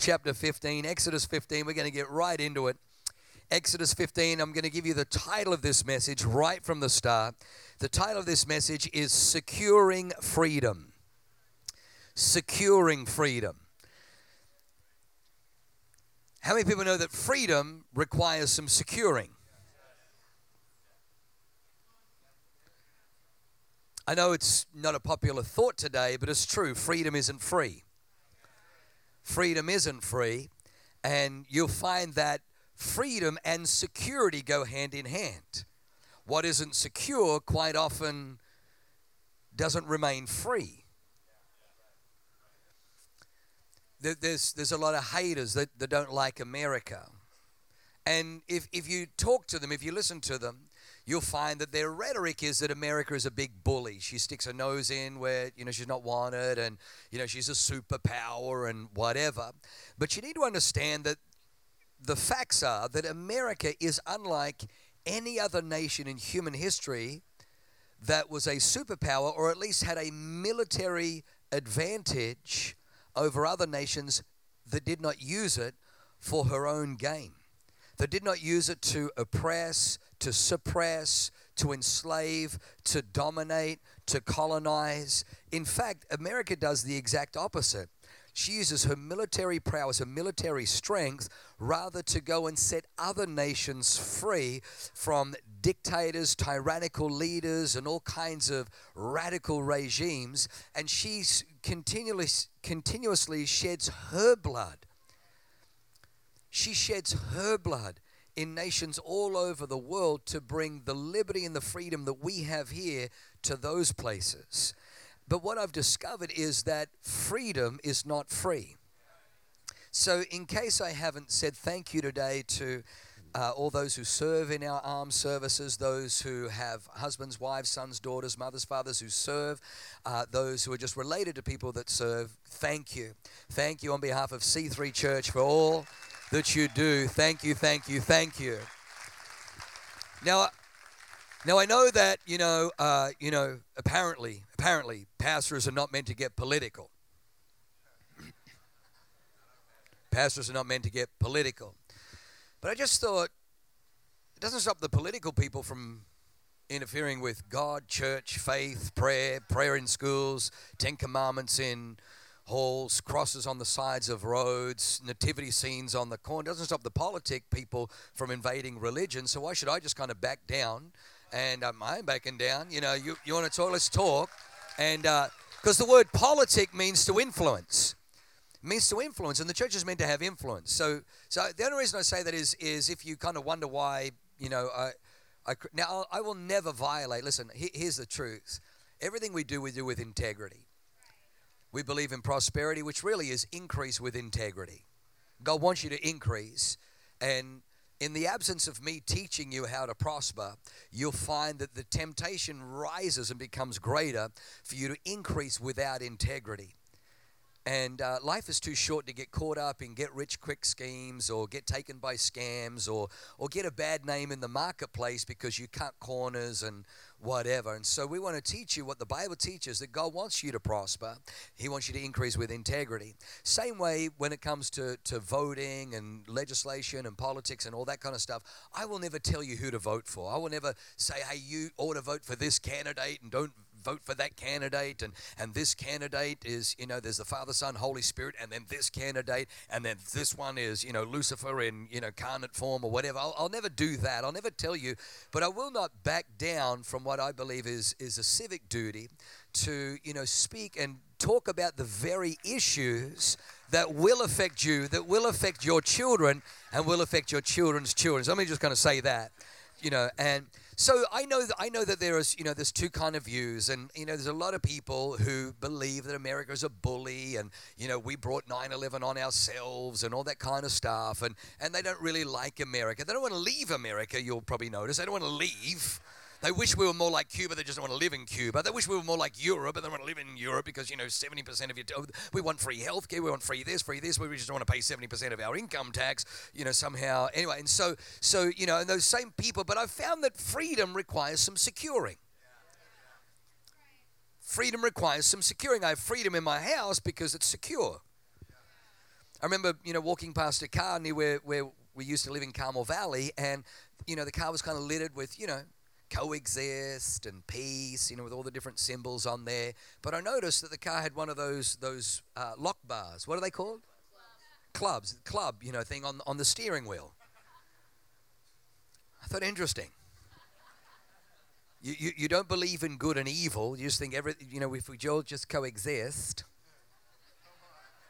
Chapter 15. Exodus 15, we're going to get right into it. Exodus 15, I'm going to give you the title of this message right from the start. The title of this message is Securing Freedom. Securing Freedom. How many people know that freedom requires some securing? I know it's not a popular thought today, but it's true. Freedom isn't free. Freedom isn't free. And you'll find that freedom and security go hand in hand. What isn't secure quite often doesn't remain free. There's, there's a lot of haters that, that don't like America. And if, if you talk to them, if you listen to them, you'll find that their rhetoric is that America is a big bully. She sticks her nose in where, you know, she's not wanted and, you know, she's a superpower and whatever. But you need to understand that the facts are that America is unlike any other nation in human history that was a superpower or at least had a military advantage over other nations that did not use it for her own gain. That did not use it to oppress, to suppress, to enslave, to dominate, to colonize. In fact, America does the exact opposite. She uses her military prowess, her military strength, rather to go and set other nations free from dictators, tyrannical leaders, and all kinds of radical regimes. And she continually, continuously sheds her blood. She sheds her blood in nations all over the world to bring the liberty and the freedom that we have here to those places. But what I've discovered is that freedom is not free. So, in case I haven't said thank you today to uh, all those who serve in our armed services, those who have husbands, wives, sons, daughters, mothers, fathers who serve, uh, those who are just related to people that serve, thank you. Thank you on behalf of C3 Church for all that you do. Thank you, thank you, thank you. Now, now I know that you know, uh, you know. Apparently, apparently, pastors are not meant to get political. pastors are not meant to get political. But I just thought it doesn't stop the political people from interfering with God, church, faith, prayer, prayer in schools, Ten Commandments in halls, crosses on the sides of roads, nativity scenes on the corner. It doesn't stop the politic people from invading religion. So why should I just kind of back down? And um, I'm backing down. You know, you, you want to talk? Let's talk. And because uh, the word politic means to influence means to influence, and the church is meant to have influence. So, so the only reason I say that is, is if you kind of wonder why, you know, I, I now I will never violate. Listen, here's the truth: everything we do, we do with integrity. We believe in prosperity, which really is increase with integrity. God wants you to increase, and in the absence of me teaching you how to prosper, you'll find that the temptation rises and becomes greater for you to increase without integrity. And uh, life is too short to get caught up in get rich quick schemes or get taken by scams or, or get a bad name in the marketplace because you cut corners and whatever. And so we want to teach you what the Bible teaches that God wants you to prosper. He wants you to increase with integrity. Same way when it comes to, to voting and legislation and politics and all that kind of stuff, I will never tell you who to vote for. I will never say, hey, you ought to vote for this candidate and don't vote for that candidate and and this candidate is you know there's the father son holy spirit and then this candidate and then this one is you know lucifer in you know carnate form or whatever. I'll, I'll never do that. I'll never tell you but i will not back down from what i believe is is a civic duty to you know speak and talk about the very issues that will affect you that will affect your children and will affect your children's children. So let me just kind of say that you know and so I know that I know that there is you know there's two kind of views, and you know there's a lot of people who believe that America is a bully, and you know we brought 9/11 on ourselves and all that kind of stuff, and and they don't really like America. They don't want to leave America. You'll probably notice they don't want to leave. They wish we were more like Cuba. They just don't want to live in Cuba. They wish we were more like Europe, but they want to live in Europe because, you know, 70% of your. Oh, we want free healthcare. We want free this, free this. We just don't want to pay 70% of our income tax, you know, somehow. Anyway, and so, so you know, and those same people. But I've found that freedom requires some securing. Freedom requires some securing. I have freedom in my house because it's secure. I remember, you know, walking past a car near where, where we used to live in Carmel Valley, and, you know, the car was kind of littered with, you know, coexist and peace, you know, with all the different symbols on there. But I noticed that the car had one of those those uh, lock bars. What are they called? Clubs. Club, you know, thing on on the steering wheel. I thought interesting. You, you, you don't believe in good and evil. You just think every you know if we all just coexist.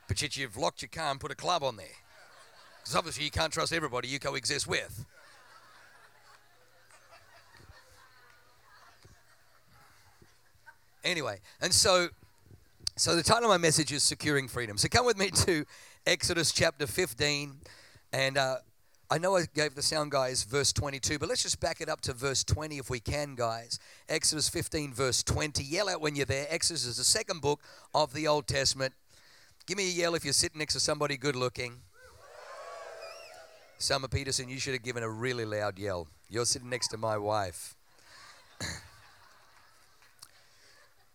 But yet you've locked your car and put a club on there. Because obviously you can't trust everybody you coexist with. Anyway, and so so the title of my message is Securing Freedom. So come with me to Exodus chapter 15. And uh, I know I gave the sound guys verse 22, but let's just back it up to verse 20 if we can, guys. Exodus 15, verse 20. Yell out when you're there. Exodus is the second book of the Old Testament. Give me a yell if you're sitting next to somebody good looking. Summer Peterson, you should have given a really loud yell. You're sitting next to my wife.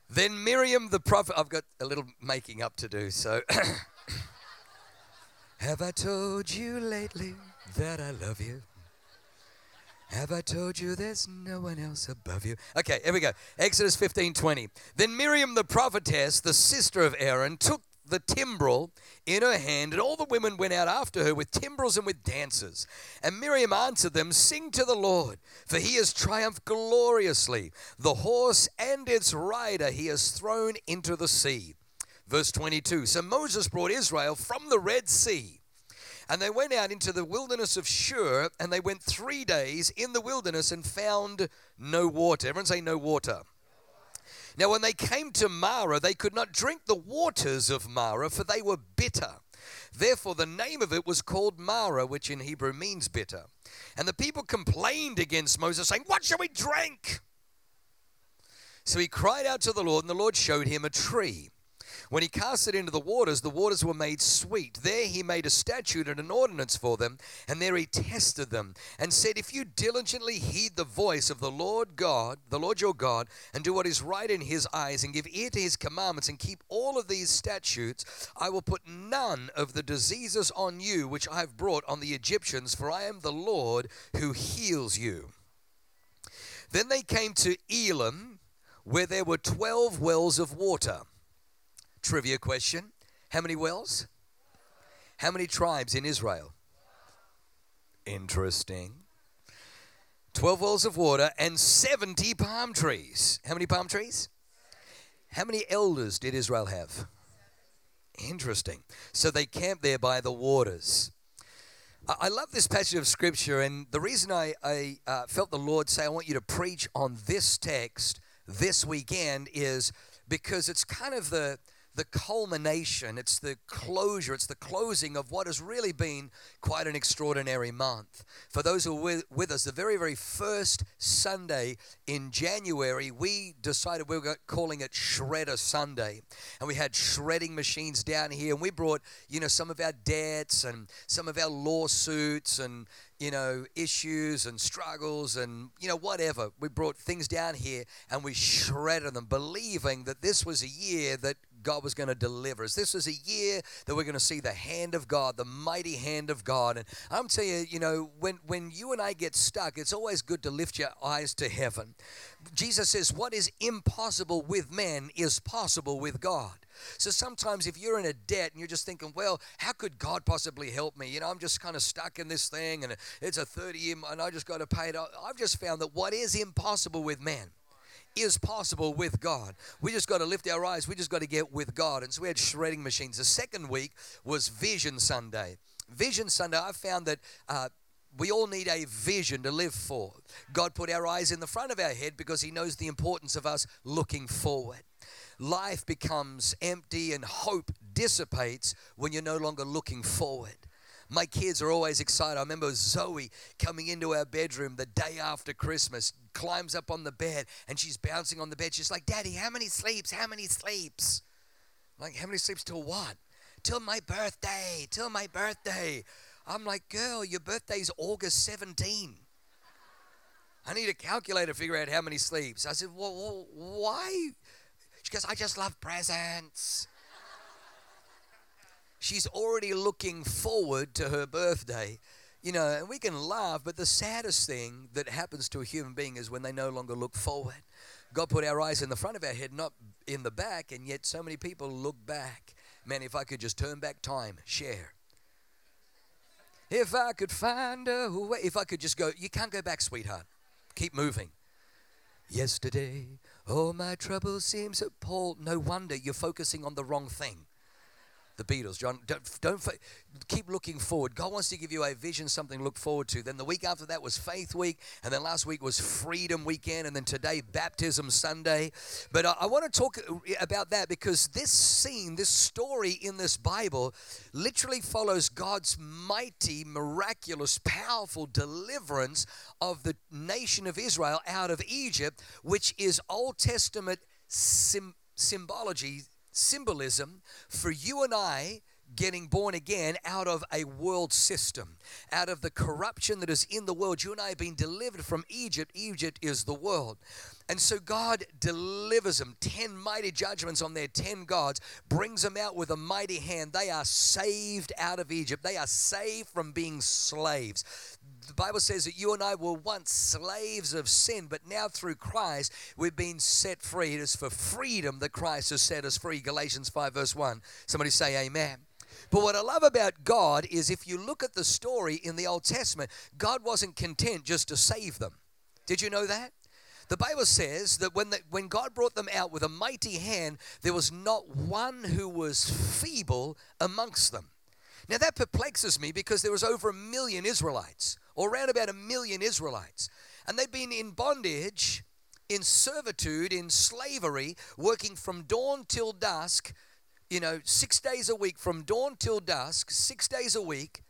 Then Miriam the prophet, I've got a little making up to do, so. Have I told you lately that I love you? Have I told you there's no one else above you? Okay, here we go. Exodus 15 20. Then Miriam the prophetess, the sister of Aaron, took the timbrel in her hand, and all the women went out after her with timbrels and with dances. And Miriam answered them, Sing to the Lord, for he has triumphed gloriously. The horse and its rider he has thrown into the sea. Verse 22 So Moses brought Israel from the Red Sea. And they went out into the wilderness of Shur, and they went three days in the wilderness and found no water. Everyone say, No water. Now, when they came to Marah, they could not drink the waters of Marah, for they were bitter. Therefore, the name of it was called Marah, which in Hebrew means bitter. And the people complained against Moses, saying, What shall we drink? So he cried out to the Lord, and the Lord showed him a tree. When he cast it into the waters, the waters were made sweet. There he made a statute and an ordinance for them, and there he tested them, and said, If you diligently heed the voice of the Lord God, the Lord your God, and do what is right in his eyes, and give ear to his commandments, and keep all of these statutes, I will put none of the diseases on you which I have brought on the Egyptians, for I am the Lord who heals you. Then they came to Elim, where there were twelve wells of water. Trivia question How many wells? How many tribes in Israel? Interesting. 12 wells of water and 70 palm trees. How many palm trees? How many elders did Israel have? Interesting. So they camped there by the waters. I love this passage of scripture, and the reason I, I uh, felt the Lord say, I want you to preach on this text this weekend is because it's kind of the, the culmination, it's the closure, it's the closing of what has really been quite an extraordinary month. For those who with, with us, the very, very first Sunday in January, we decided we were calling it Shredder Sunday. And we had shredding machines down here, and we brought, you know, some of our debts and some of our lawsuits and, you know, issues and struggles and, you know, whatever. We brought things down here and we shredded them, believing that this was a year that God was going to deliver us. This was a year that we're going to see the hand of God, the mighty hand of God. And I'm telling you, you know, when, when you and I get stuck, it's always good to lift your eyes to heaven. Jesus says, What is impossible with men is possible with God. So sometimes if you're in a debt and you're just thinking, well, how could God possibly help me? You know, I'm just kind of stuck in this thing and it's a 30 year and I just got to pay it. I've just found that what is impossible with men is possible with God. We just got to lift our eyes. We just got to get with God. And so we had shredding machines. The second week was Vision Sunday. Vision Sunday, I found that. Uh, we all need a vision to live for. God put our eyes in the front of our head because He knows the importance of us looking forward. Life becomes empty and hope dissipates when you're no longer looking forward. My kids are always excited. I remember Zoe coming into our bedroom the day after Christmas, climbs up on the bed, and she's bouncing on the bed. She's like, Daddy, how many sleeps? How many sleeps? I'm like, how many sleeps till what? Till my birthday, till my birthday. I'm like, girl, your birthday's August 17. I need a calculator to figure out how many sleeps. I said, well, why? She goes, I just love presents. She's already looking forward to her birthday. You know, and we can laugh, but the saddest thing that happens to a human being is when they no longer look forward. God put our eyes in the front of our head, not in the back, and yet so many people look back. Man, if I could just turn back time, Cher. If I could find a way, if I could just go, you can't go back, sweetheart. Keep moving. Yesterday, all my troubles seem so Paul. No wonder you're focusing on the wrong thing the Beatles. John, don't, don't keep looking forward. God wants to give you a vision, something to look forward to. Then the week after that was Faith Week, and then last week was Freedom Weekend, and then today Baptism Sunday. But I, I want to talk uh, about that because this scene, this story in this Bible, literally follows God's mighty, miraculous, powerful deliverance of the nation of Israel out of Egypt, which is Old Testament sim- symbology symbolism for you and I getting born again out of a world system, out of the corruption that is in the world. You and I have been delivered from Egypt. Egypt is the world. And so God delivers them. Ten mighty judgments on their ten gods, brings them out with a mighty hand. They are saved out of Egypt. They are saved from being slaves the Bible says that you and I were once slaves of sin, but now through Christ we've been set free. It is for freedom that Christ has set us free. Galatians 5, verse 1. Somebody say, Amen. But what I love about God is if you look at the story in the Old Testament, God wasn't content just to save them. Did you know that? The Bible says that when, the, when God brought them out with a mighty hand, there was not one who was feeble amongst them. Now that perplexes me because there was over a million Israelites or around about a million Israelites. And they've been in bondage, in servitude, in slavery, working from dawn till dusk, you know, six days a week, from dawn till dusk, six days a week,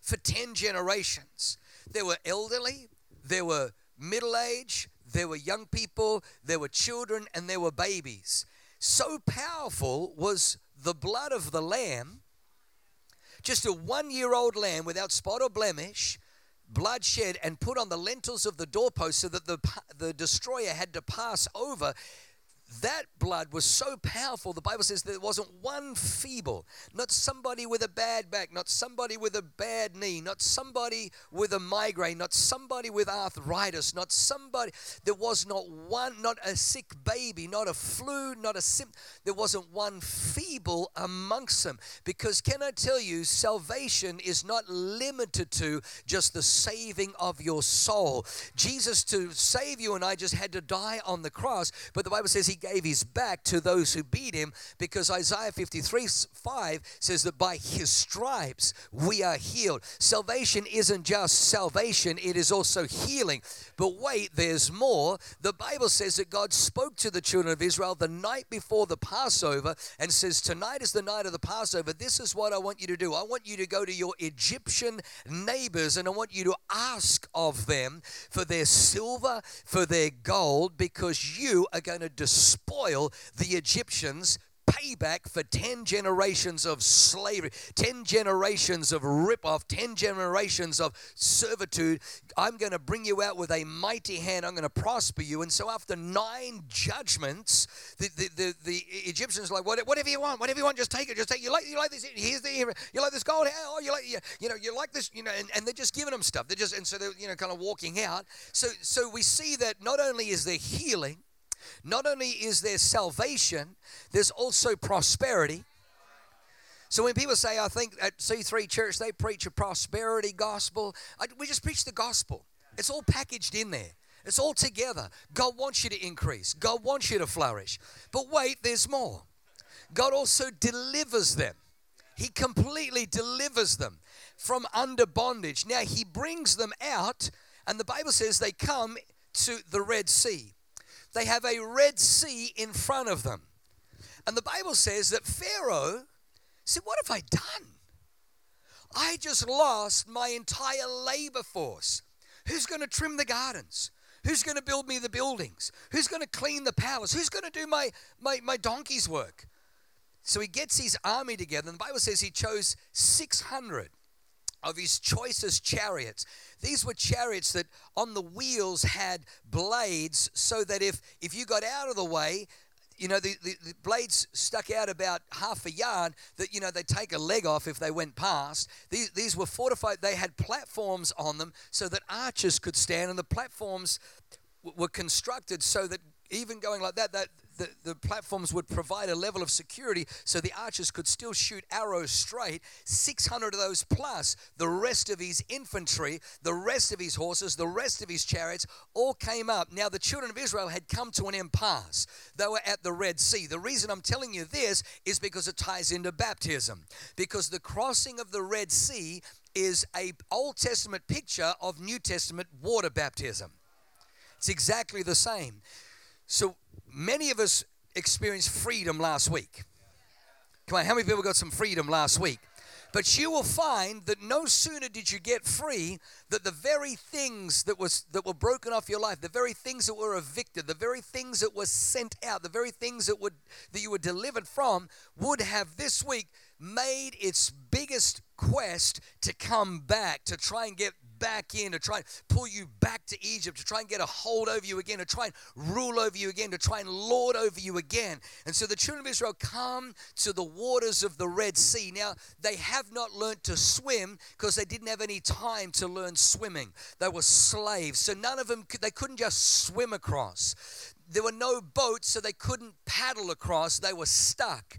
for 10 generations. There were elderly, there were middle age, there were young people, there were children, and there were babies. So powerful was the blood of the lamb, just a one year old lamb without spot or blemish, blood shed and put on the lintels of the doorpost so that the, the destroyer had to pass over that blood was so powerful, the Bible says there wasn't one feeble, not somebody with a bad back, not somebody with a bad knee, not somebody with a migraine, not somebody with arthritis, not somebody, there was not one, not a sick baby, not a flu, not a sim, there wasn't one feeble amongst them. Because can I tell you, salvation is not limited to just the saving of your soul. Jesus, to save you and I, just had to die on the cross, but the Bible says he gave his back to those who beat him because Isaiah 53 5 says that by his stripes we are healed. Salvation isn't just salvation, it is also healing. But wait, there's more. The Bible says that God spoke to the children of Israel the night before the Passover and says, Tonight is the night of the Passover. This is what I want you to do. I want you to go to your Egyptian neighbors and I want you to ask of them for their silver, for their gold, because you are going to destroy spoil the Egyptians payback for 10 generations of slavery, 10 generations of ripoff, 10 generations of servitude. I'm going to bring you out with a mighty hand. I'm going to prosper you. And so, after nine judgments, the, the, the, the Egyptians are like, whatever you want, whatever you want, just take it. Just take it. You like, you like this? Here's the, you like this gold? Oh, you like, you, you know, you like this, you know, and, and they're just giving them stuff. They're just, and so they're, you know, kind of walking out. So, so we see that not only is there healing, not only is there salvation, there's also prosperity. So when people say, I think at C3 Church they preach a prosperity gospel, I, we just preach the gospel. It's all packaged in there. It's all together. God wants you to increase. God wants you to flourish. But wait, there's more. God also delivers them. He completely delivers them from under bondage. Now he brings them out, and the Bible says they come to the Red Sea. They have a Red Sea in front of them. And the Bible says that Pharaoh said, What have I done? I just lost my entire labor force. Who's going to trim the gardens? Who's going to build me the buildings? Who's going to clean the palace? Who's going to do my, my, my donkey's work? So he gets his army together, and the Bible says he chose 600 of his choicest chariots. These were chariots that on the wheels had blades so that if, if you got out of the way, you know, the, the, the, blades stuck out about half a yard that, you know, they'd take a leg off if they went past. These, these were fortified. They had platforms on them so that archers could stand, and the platforms were constructed so that even going like that, that the, the platforms would provide a level of security so the archers could still shoot arrows straight. 600 of those plus the rest of his infantry, the rest of his horses, the rest of his chariots all came up. Now, the children of Israel had come to an impasse. They were at the Red Sea. The reason I'm telling you this is because it ties into baptism. Because the crossing of the Red Sea is a Old Testament picture of New Testament water baptism. It's exactly the same. So many of us experienced freedom last week. Come on, how many people got some freedom last week? But you will find that no sooner did you get free that the very things that was that were broken off your life, the very things that were evicted, the very things that were sent out, the very things that would that you were delivered from would have this week made its biggest quest to come back to try and get back in, to try and pull you back to Egypt, to try and get a hold over you again, to try and rule over you again, to try and lord over you again. And so the children of Israel come to the waters of the Red Sea. Now, they have not learned to swim because they didn't have any time to learn swimming. They were slaves. So none of them, they couldn't just swim across. There were no boats, so they couldn't paddle across. They were stuck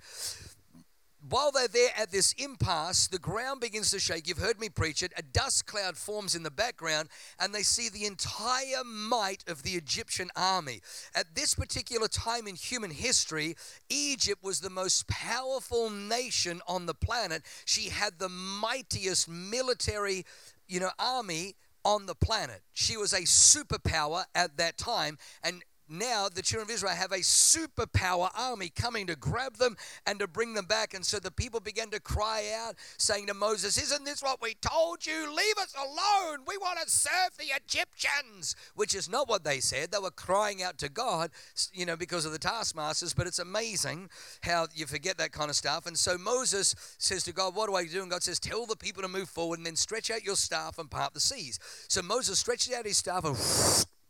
while they're there at this impasse, the ground begins to shake. You've heard me preach it. A dust cloud forms in the background, and they see the entire might of the Egyptian army. At this particular time in human history, Egypt was the most powerful nation on the planet. She had the mightiest military, you know, army on the planet. She was a superpower at that time, and now the children of Israel have a superpower army coming to grab them and to bring them back. And so the people began to cry out, saying to Moses, Isn't this what we told you? Leave us alone. We want to serve the Egyptians, which is not what they said. They were crying out to God, you know, because of the taskmasters. But it's amazing how you forget that kind of stuff. And so Moses says to God, What do I do? And God says, Tell the people to move forward and then stretch out your staff and part the seas. So Moses stretches out his staff and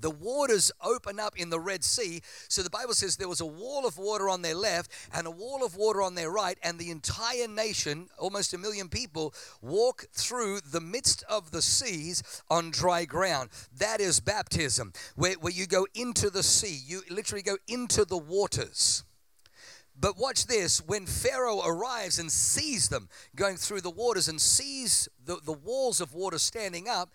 the waters open up in the Red Sea. So the Bible says there was a wall of water on their left and a wall of water on their right, and the entire nation, almost a million people, walk through the midst of the seas on dry ground. That is baptism, where, where you go into the sea, you literally go into the waters. But watch this when Pharaoh arrives and sees them going through the waters and sees the, the walls of water standing up,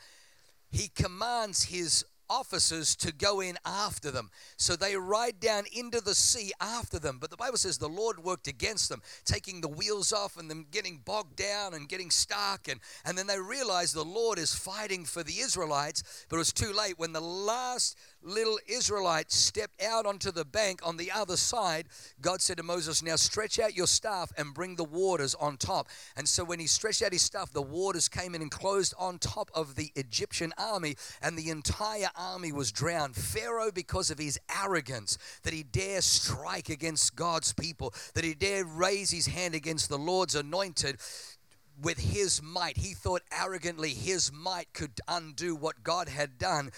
he commands his officers to go in after them. So they ride down into the sea after them. But the Bible says the Lord worked against them, taking the wheels off and them getting bogged down and getting stuck. And, and then they realize the Lord is fighting for the Israelites. But it was too late. When the last little Israelite stepped out onto the bank on the other side, God said to Moses, Now stretch out your staff and bring the waters on top. And so when he stretched out his staff, the waters came in and closed on top of the Egyptian army, and the entire was drowned. Pharaoh, because of his arrogance, that he dare strike against God's people, that he dare raise his hand against the Lord's anointed, with his might. He thought arrogantly his might could undo what God had done.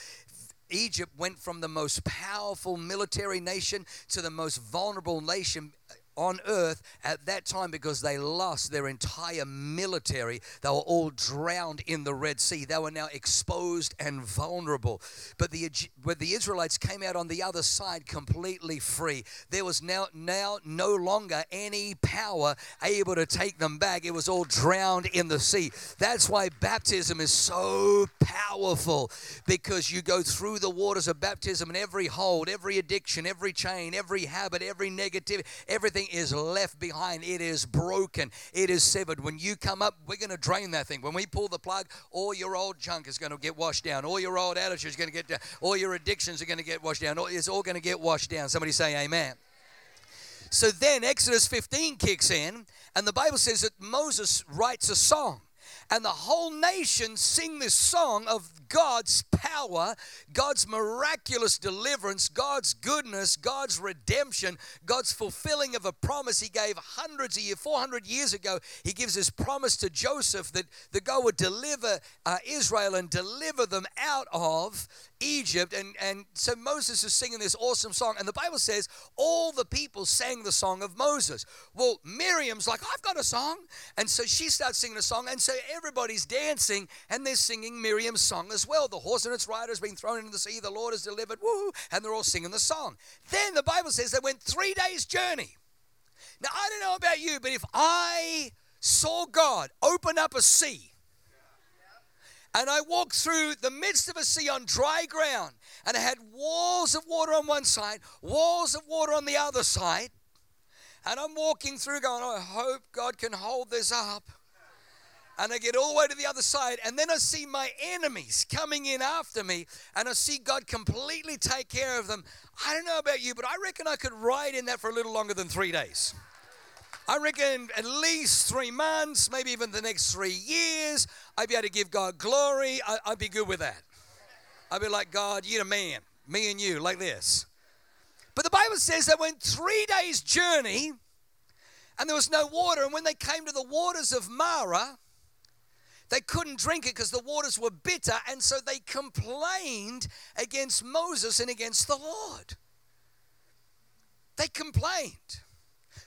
Egypt went from the most powerful military nation to the most vulnerable nation on earth at that time because they lost their entire military. They were all drowned in the Red Sea. They were now exposed and vulnerable. But the when the Israelites came out on the other side completely free, there was now now no longer any power able to take them back. It was all drowned in the sea. That's why baptism is so powerful because you go through the waters of baptism and every hold, every addiction, every chain, every habit, every negativity, everything is left behind. It is broken. It is severed. When you come up, we're going to drain that thing. When we pull the plug, all your old junk is going to get washed down. All your old attitudes is going to get down. All your addictions are going to get washed down. It's all going to get washed down. Somebody say amen. So then Exodus 15 kicks in, and the Bible says that Moses writes a song and the whole nation sing this song of God's power, God's miraculous deliverance, God's goodness, God's redemption, God's fulfilling of a promise He gave hundreds of years, 400 years ago. He gives His promise to Joseph that, that God would deliver uh, Israel and deliver them out of Egypt. And, and so Moses is singing this awesome song. And the Bible says all the people sang the song of Moses. Well, Miriam's like, I've got a song. And so she starts singing a song. And so everybody's dancing and they're singing Miriam's song as well. The horse and its rider has been thrown into the sea. The Lord has delivered. Woo! And they're all singing the song. Then the Bible says they went three days' journey. Now, I don't know about you, but if I saw God open up a sea, and I walked through the midst of a sea on dry ground, and I had walls of water on one side, walls of water on the other side. And I'm walking through going, I hope God can hold this up. And I get all the way to the other side, and then I see my enemies coming in after me, and I see God completely take care of them. I don't know about you, but I reckon I could ride in that for a little longer than three days. I reckon at least three months, maybe even the next three years, I'd be able to give God glory. I, would be good with that. I'd be like, God, you're a man, me and you, like this. But the Bible says they went three days' journey and there was no water. And when they came to the waters of Marah, they couldn't drink it because the waters were bitter. And so they complained against Moses and against the Lord. They complained.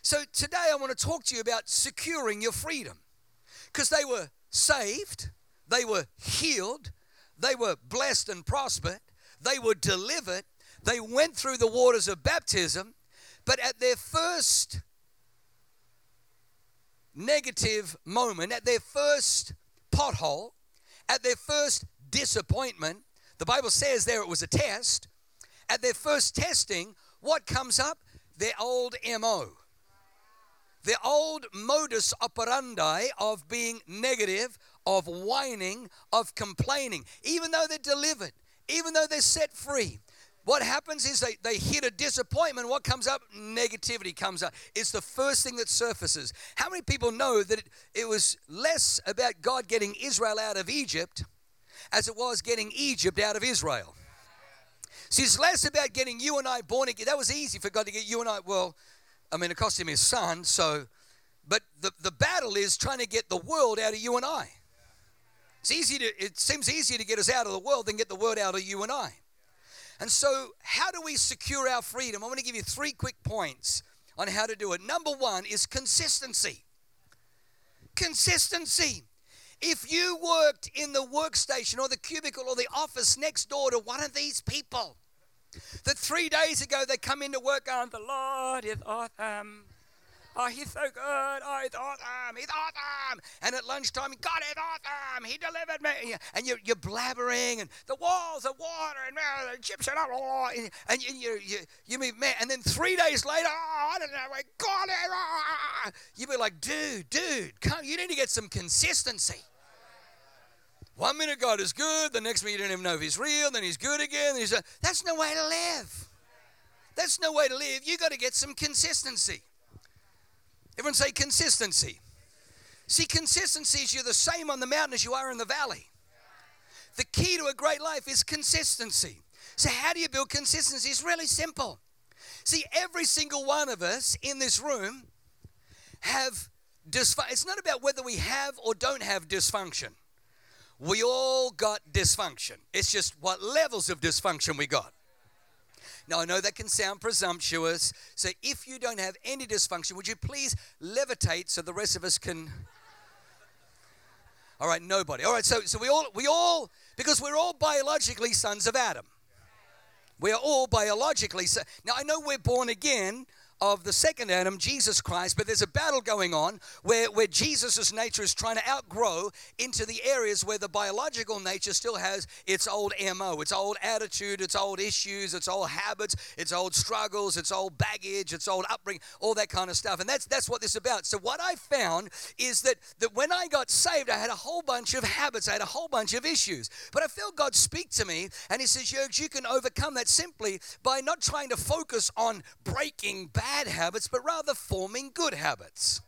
So today I want to talk to you about securing your freedom because they were saved, they were healed, they were blessed and prospered, they were delivered, they went through the waters of baptism, but at their first negative moment, at their first pothole, at their first disappointment, the Bible says there it was a test. At their first testing, what comes up? Their old MO the old modus operandi of being negative, of whining, of complaining, even though they're delivered, even though they're set free. What happens is they, they hit a disappointment. What comes up? Negativity comes up. It's the first thing that surfaces. How many people know that it, it was less about God getting Israel out of Egypt as it was getting Egypt out of Israel? See, it's less about getting you and I born again. That was easy for God to get you and I. Well, I mean, it cost him his son, so, but the, the battle is trying to get the world out of you and I. It's easy to, it seems easier to get us out of the world than get the world out of you and I. And so, how do we secure our freedom? I want to give you three quick points on how to do it. Number one is consistency. Consistency. If you worked in the workstation or the cubicle or the office next door to one of these people, that three days ago they come into work going, The Lord is awesome. Oh, he's so good. Oh, he's awesome. He's awesome. And at lunchtime, God is awesome. He delivered me. And you're, you're blabbering, and the walls of water, and uh, the chips are up. And, and you, you, you, you mean, man. And then three days later, oh, I don't know where God is. Oh. You be like, dude, dude, come. You need to get some consistency. One minute God is good, the next minute you don't even know if He's real, then He's good again. He's a, that's no way to live. That's no way to live. You got to get some consistency. Everyone say consistency. See, consistency is you're the same on the mountain as you are in the valley. The key to a great life is consistency. So, how do you build consistency? It's really simple. See, every single one of us in this room have dysfunction. It's not about whether we have or don't have dysfunction. We all got dysfunction. It's just what levels of dysfunction we got. Now, I know that can sound presumptuous. So, if you don't have any dysfunction, would you please levitate so the rest of us can? All right, nobody. All right, so, so we all, we all, because we're all biologically sons of Adam. We are all biologically. So, now, I know we're born again, of the second Adam, Jesus Christ, but there's a battle going on where, where Jesus' nature is trying to outgrow into the areas where the biological nature still has its old MO, its old attitude, its old issues, its old habits, its old struggles, its old baggage, its old upbringing, all that kind of stuff. And that's that's what this is about. So what I found is that, that when I got saved, I had a whole bunch of habits, I had a whole bunch of issues. But I felt God speak to me and he says, Jurgs, you can overcome that simply by not trying to focus on breaking bad bad habits, but rather forming good habits.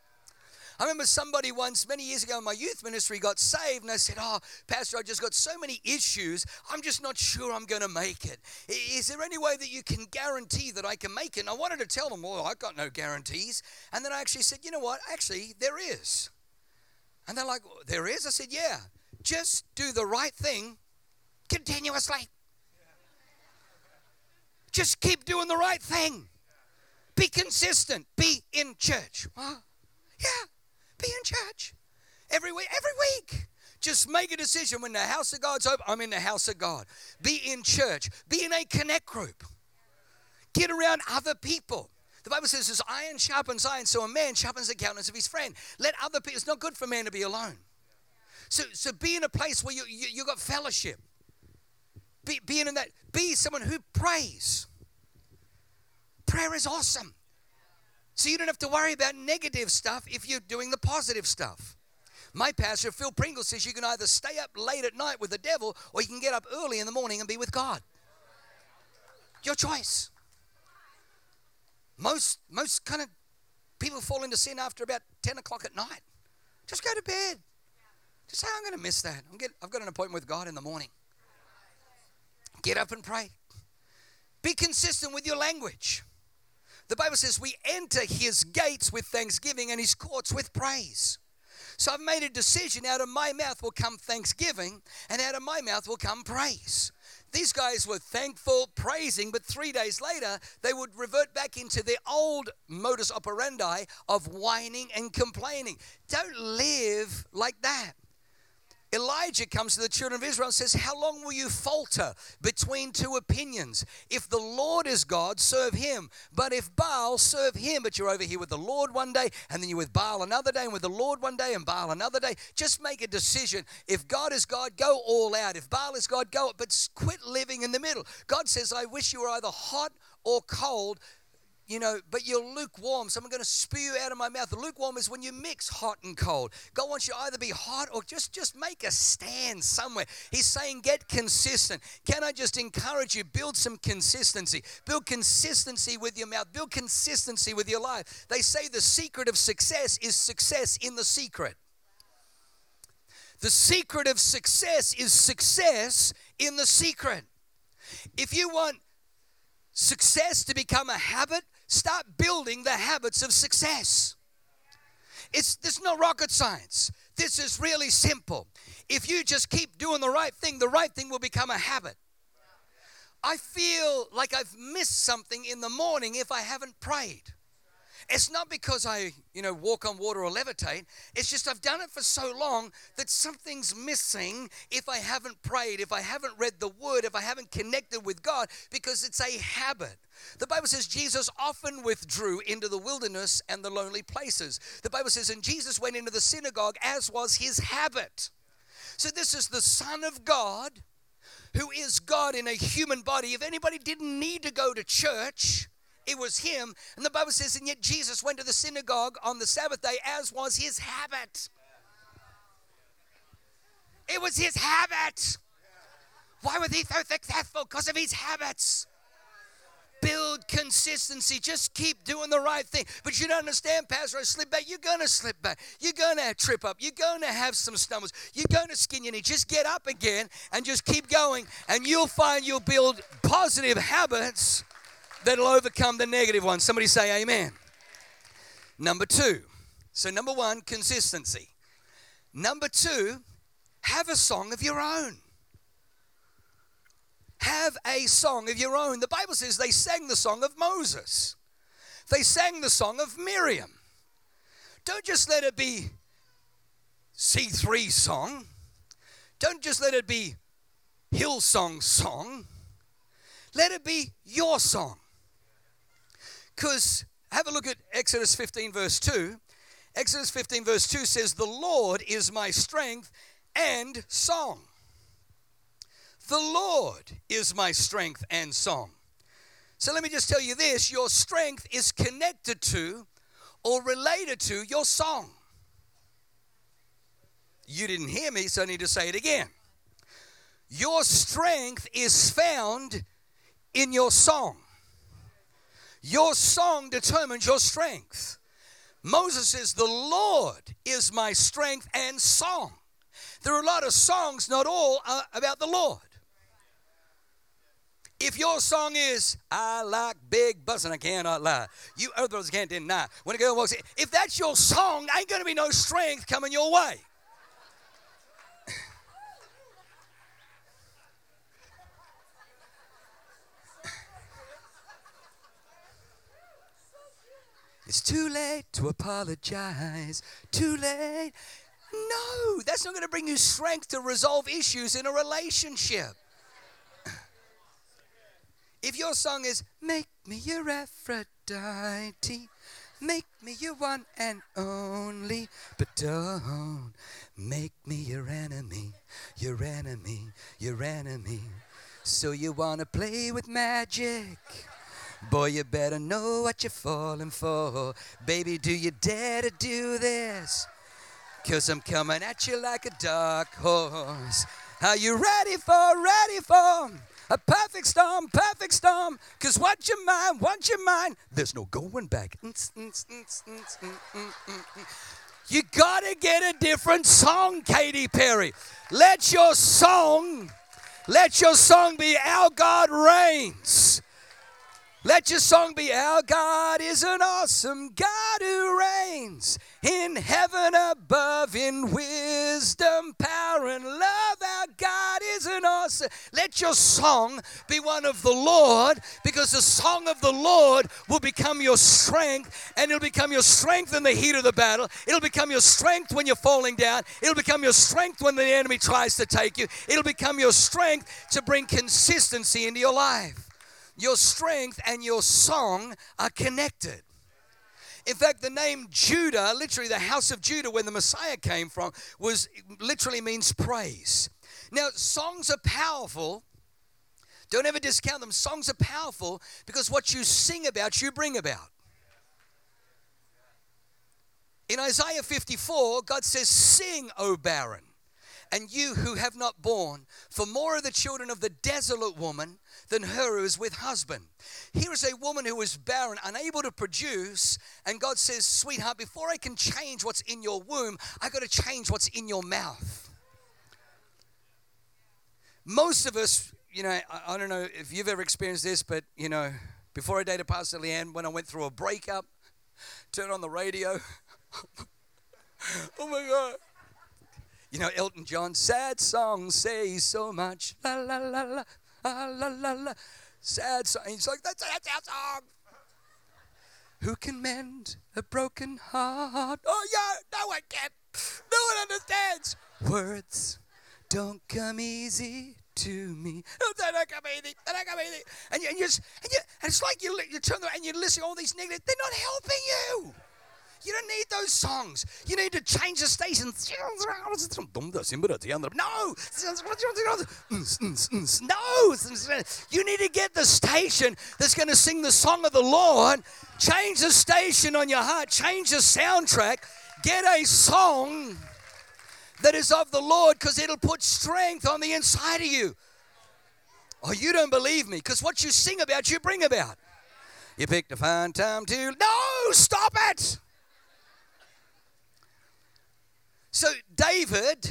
I remember somebody once, many years ago in my youth ministry, got saved, and I said, Oh, Pastor, I just got so many issues, I'm just not sure I'm going to make it. Is there any way that you can guarantee that I can make it? And I wanted to tell them, Well, I've got no guarantees. And then I actually said, You know what? Actually, there is. And they're like, There is? I said, Yeah. Just do the right thing continuously. Just keep doing the right thing. Be consistent. Be in church. Yeah, be in church every week. Every week. Just make a decision when the house of God's open. I'm in the house of God. Be in church. Be in a connect group. Get around other people. The Bible says, "As iron sharpens iron, so a man sharpens the countenance of his friend." Let other people. It's not good for man to be alone. So, so be in a place where you you, you got fellowship. Be, being in that. Be someone who prays. Prayer is awesome. So you don't have to worry about negative stuff if you're doing the positive stuff. My pastor, Phil Pringle, says you can either stay up late at night with the devil or you can get up early in the morning and be with God. Your choice. Most most kind of people fall into sin after about 10 o'clock at night. Just go to bed. Just say, I'm going to miss that. I'm get, I've got an appointment with God in the morning. Get up and pray. Be consistent with your language. The Bible says we enter his gates with thanksgiving and his courts with praise. So I've made a decision out of my mouth will come thanksgiving, and out of my mouth will come praise. These guys were thankful, praising, but three days later, they would revert back into their old modus operandi of whining and complaining. Don't live like that. Elijah comes to the children of Israel and says, How long will you falter between two opinions? If the Lord is God, serve him. But if Baal, serve him. But you're over here with the Lord one day, and then you're with Baal another day, and with the Lord one day, and Baal another day. Just make a decision. If God is God, go all out. If Baal is God, go. But quit living in the middle. God says, I wish you were either hot or cold you know, but you're lukewarm, so I'm going to spew out of my mouth. Lukewarm is when you mix hot and cold. God wants you either be hot or just just make a stand somewhere. He's saying get consistent. Can I just encourage you build some consistency. Build consistency with your mouth. Build consistency with your life. They say the secret of success is success in the secret. The secret of success is success in the secret. If you want success to become a habit, Start building the habits of success. It's this no rocket science. This is really simple. If you just keep doing the right thing, the right thing will become a habit. I feel like I've missed something in the morning if I haven't prayed. It's not because I, you know, walk on water or levitate. It's just I've done it for so long that something's missing if I haven't prayed, if I haven't read the word, if I haven't connected with God, because it's a habit. The Bible says Jesus often withdrew into the wilderness and the lonely places. The Bible says, and Jesus went into the synagogue as was his habit. So this is the Son of God who is God in a human body. If anybody didn't need to go to church, it was him. And the Bible says, and yet Jesus went to the synagogue on the Sabbath day, as was his habit. It was his habit. Why was he so successful? Because of his habits. Build consistency. Just keep doing the right thing. But you don't understand, Pastor. I slip back. You're going to slip back. You're going to trip up. You're going to have some stumbles. You're going to skin your knee. Just get up again and just keep going. And you'll find you'll build positive habits that'll overcome the negative ones. Somebody say amen. Number two. So, number one, consistency. Number two, have a song of your own. Have a song of your own. The Bible says they sang the song of Moses, they sang the song of Miriam. Don't just let it be C3 song. Don't just let it be Hillsong song. Let it be your song. Because have a look at Exodus 15, verse 2. Exodus 15, verse 2 says, The Lord is my strength and song. The Lord is my strength and song. So let me just tell you this your strength is connected to or related to your song. You didn't hear me, so I need to say it again. Your strength is found in your song. Your song determines your strength. Moses says, The Lord is my strength and song. There are a lot of songs, not all uh, about the Lord. If your song is "I like big bussin," I cannot lie," you others can't deny. When a girl walks in, if that's your song, ain't gonna be no strength coming your way. It's too late to apologize. Too late. No, that's not going to bring you strength to resolve issues in a relationship. If your song is, Make me your Aphrodite, make me your one and only, but don't make me your enemy, your enemy, your enemy. So you want to play with magic? Boy, you better know what you're falling for. Baby, do you dare to do this? Cause I'm coming at you like a dark horse. Are you ready for, ready for a perfect storm, perfect storm? Cause once your mind, once your mind, there's no going back. You gotta get a different song, Katy Perry. Let your song, let your song be Our God Reigns. Let your song be Our God is an awesome God who reigns in heaven above in wisdom, power, and love. Our God is an awesome. Let your song be one of the Lord because the song of the Lord will become your strength and it'll become your strength in the heat of the battle. It'll become your strength when you're falling down. It'll become your strength when the enemy tries to take you. It'll become your strength to bring consistency into your life your strength and your song are connected. In fact, the name Judah, literally the house of Judah, where the Messiah came from, was literally means praise. Now, songs are powerful. Don't ever discount them. Songs are powerful because what you sing about, you bring about. In Isaiah 54, God says, Sing, O barren, and you who have not borne, for more are the children of the desolate woman than her who is with husband. Here is a woman who is barren, unable to produce, and God says, Sweetheart, before I can change what's in your womb, I got to change what's in your mouth. Most of us, you know, I, don't know if you've ever experienced this, but, you know, before I dated Pastor Leanne, when I went through a breakup, turn on the radio. oh my God. You know, Elton John, sad songs say so much. La la la la ah, la la la. Sad song. He's like, that's a song. Who can mend a broken heart? Oh, yeah, no one can. No one understands. Words don't come easy to me. They don't come easy. They don't come easy. And, you, and, you just, and, you, and it's like you, you turn around and you listen to all these negative. They're not helping you. You don't need those songs. You need to change the station. No, no. You need to get the station that's going to sing the song of the Lord. Change the station on your heart. Change the soundtrack. Get a song that is of the Lord because it'll put strength on the inside of you. Oh, you don't believe me because what you sing about, you bring about. You picked a fine time to. No, stop it. So David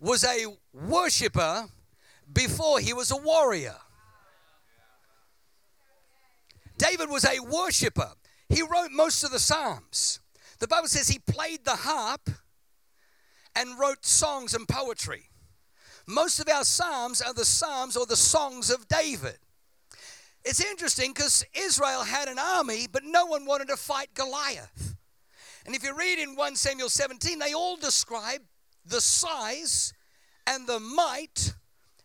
was a worshiper before he was a warrior. David was a worshiper. He wrote most of the Psalms. The Bible says he played the harp and wrote songs and poetry. Most of our Psalms are the Psalms or the songs of David. It's interesting because Israel had an army, but no one wanted to fight Goliath. And if you read in 1 Samuel 17, they all describe the size and the might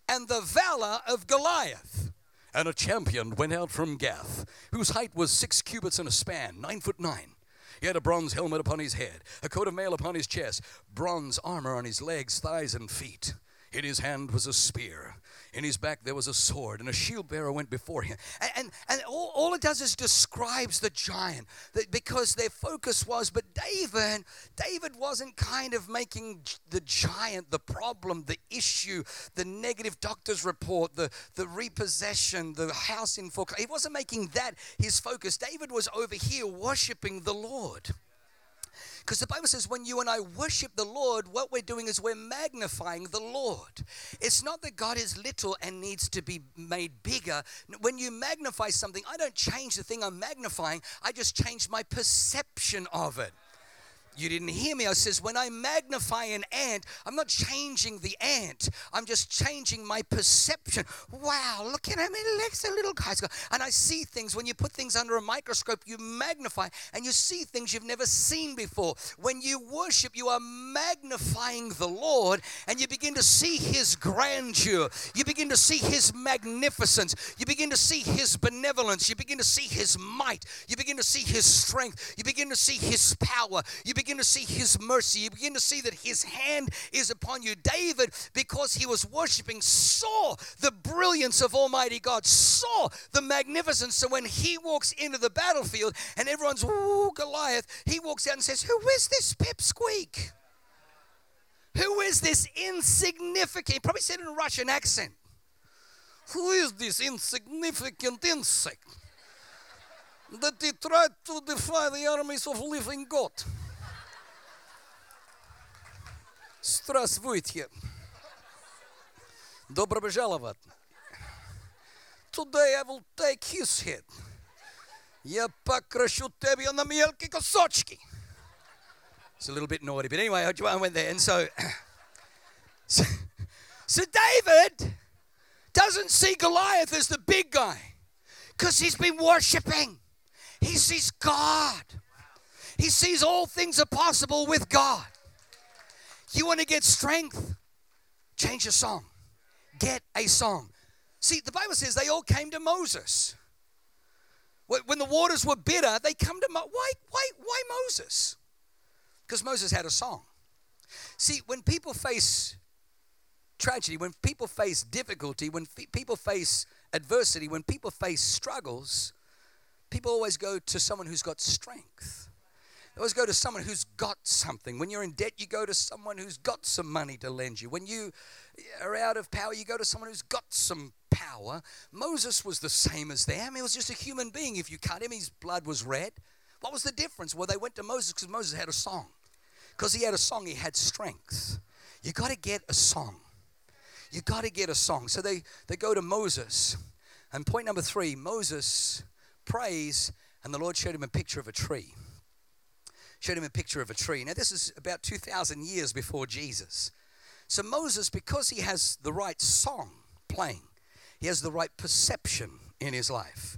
and the valor of Goliath. And a champion went out from Gath, whose height was six cubits and a span, nine foot nine. He had a bronze helmet upon his head, a coat of mail upon his chest, bronze armor on his legs, thighs, and feet. In his hand was a spear, in his back there was a sword, and a shield bearer went before him. And, and, and all, all, it does is describes the giant because their focus was, but David, David wasn't kind of making the giant the problem, the issue, the negative doctor's report, the, the repossession, the house in foreclosure. He wasn't making that his focus. David was over here worshiping the Lord. Because the Bible says when you and I worship the Lord, what we're doing is we're magnifying the Lord. It's not that God is little and needs to be made bigger. When you magnify something, I don't change the thing I'm magnifying, I just change my perception of it. You didn't hear me. I says, when I magnify an ant, I'm not changing the ant. I'm just changing my perception. Wow, look at him. He looks a little guy. And I see things. When you put things under a microscope, you magnify and you see things you've never seen before. When you worship, you are magnifying the Lord and you begin to see his grandeur. You begin to see his magnificence. You begin to see his benevolence. You begin to see his might. You begin to see his strength. You begin to see his power. You begin to see his mercy. You begin to see that his hand is upon you. David, because he was worshiping, saw the brilliance of Almighty God, saw the magnificence. So when he walks into the battlefield and everyone's, ooh, Goliath, he walks out and says, Who is this pipsqueak? Who is this insignificant? He probably said in a Russian accent. Who is this insignificant insect that he tried to defy the armies of living God? Здравствуйте. Добро пожаловать. Today I will take his head. Я покрашу тебе на мелкие кусочки. It's a little bit naughty, but anyway, I went there. And so, so, so David doesn't see Goliath as the big guy because he's been worshiping. He sees God. He sees all things are possible with God. You want to get strength? Change your song. Get a song. See, the Bible says they all came to Moses. When the waters were bitter, they come to Mo- why why why Moses? Because Moses had a song. See, when people face tragedy, when people face difficulty, when people face adversity, when people face struggles, people always go to someone who's got strength. Always go to someone who's got something. When you're in debt, you go to someone who's got some money to lend you. When you are out of power, you go to someone who's got some power. Moses was the same as them. He was just a human being. If you cut him, his blood was red. What was the difference? Well, they went to Moses because Moses had a song. Because he had a song, he had strength. You got to get a song. You got to get a song. So they, they go to Moses. And point number three Moses prays, and the Lord showed him a picture of a tree showed him a picture of a tree. Now, this is about 2,000 years before Jesus. So, Moses, because he has the right song playing, he has the right perception in his life.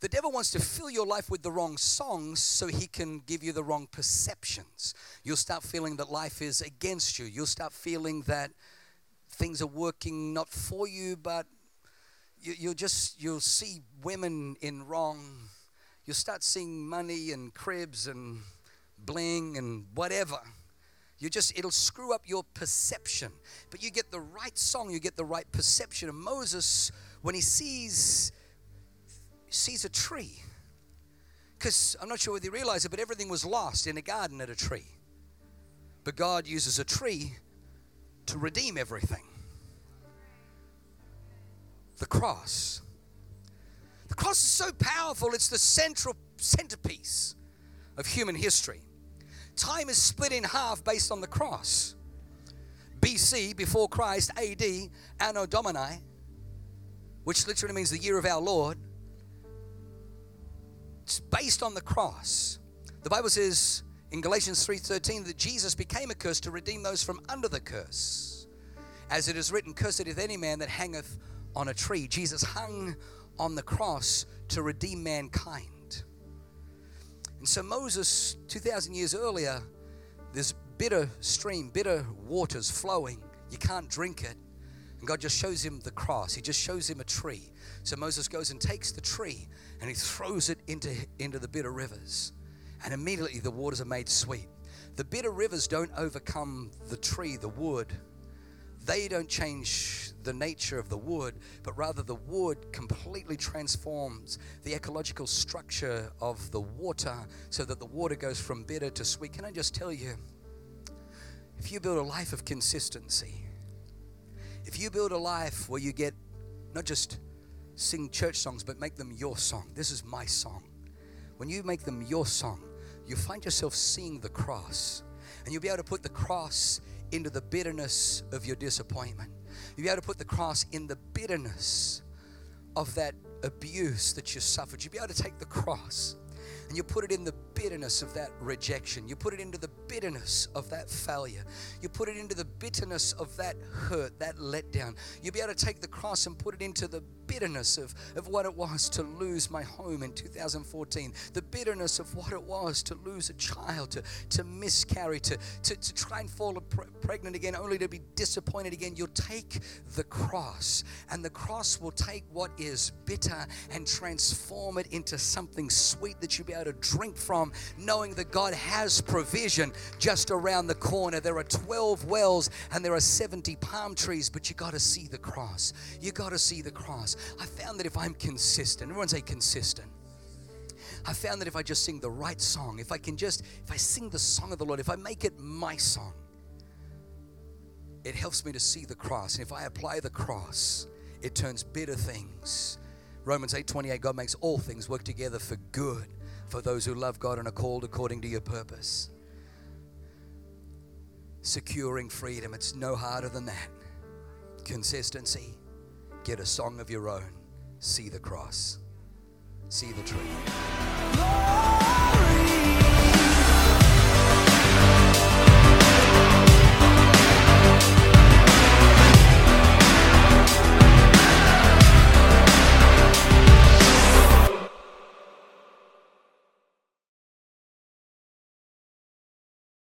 The devil wants to fill your life with the wrong songs so he can give you the wrong perceptions. You'll start feeling that life is against you. You'll start feeling that things are working not for you, but you, will just you'll see women in wrong. You'll start seeing money and cribs and bling and whatever. You just, it'll screw up your perception. But you get the right song, you get the right perception. And Moses, when he sees, sees a tree, because I'm not sure whether you realize it, but everything was lost in a garden at a tree. But God uses a tree to redeem everything. The cross. The cross is so powerful, it's the central centerpiece of human history time is split in half based on the cross. BC, before Christ, AD, Anno Domini, which literally means the year of our Lord. It's based on the cross. The Bible says in Galatians 3:13 that Jesus became a curse to redeem those from under the curse. As it is written, cursed is any man that hangeth on a tree. Jesus hung on the cross to redeem mankind. And so Moses, 2,000 years earlier, this bitter stream, bitter waters flowing. You can't drink it. And God just shows him the cross. He just shows him a tree. So Moses goes and takes the tree and he throws it into, into the bitter rivers. And immediately the waters are made sweet. The bitter rivers don't overcome the tree, the wood. They don't change the nature of the wood, but rather the wood completely transforms the ecological structure of the water so that the water goes from bitter to sweet. Can I just tell you, if you build a life of consistency, if you build a life where you get not just sing church songs, but make them your song, this is my song. When you make them your song, you find yourself seeing the cross, and you'll be able to put the cross into the bitterness of your disappointment. You'll be able to put the cross in the bitterness of that abuse that you suffered. You'll be able to take the cross and you put it in the bitterness of that rejection. You put it into the bitterness of that failure. You put it into the bitterness of that hurt, that letdown. You'll be able to take the cross and put it into the bitterness of, of what it was to lose my home in 2014, the bitterness of what it was to lose a child, to, to miscarry, to, to, to try and fall pre- pregnant again, only to be disappointed again. You'll take the cross, and the cross will take what is bitter and transform it into something sweet that you'll be able to drink from, knowing that God has provision just around the corner. There are 12 wells and there are 70 palm trees, but you got to see the cross. You got to see the cross. I found that if I'm consistent, everyone say consistent. I found that if I just sing the right song, if I can just, if I sing the song of the Lord, if I make it my song, it helps me to see the cross. And if I apply the cross, it turns bitter things. Romans 8 28, God makes all things work together for good for those who love God and are called according to your purpose. Securing freedom, it's no harder than that. Consistency, get a song of your own, see the cross, see the truth.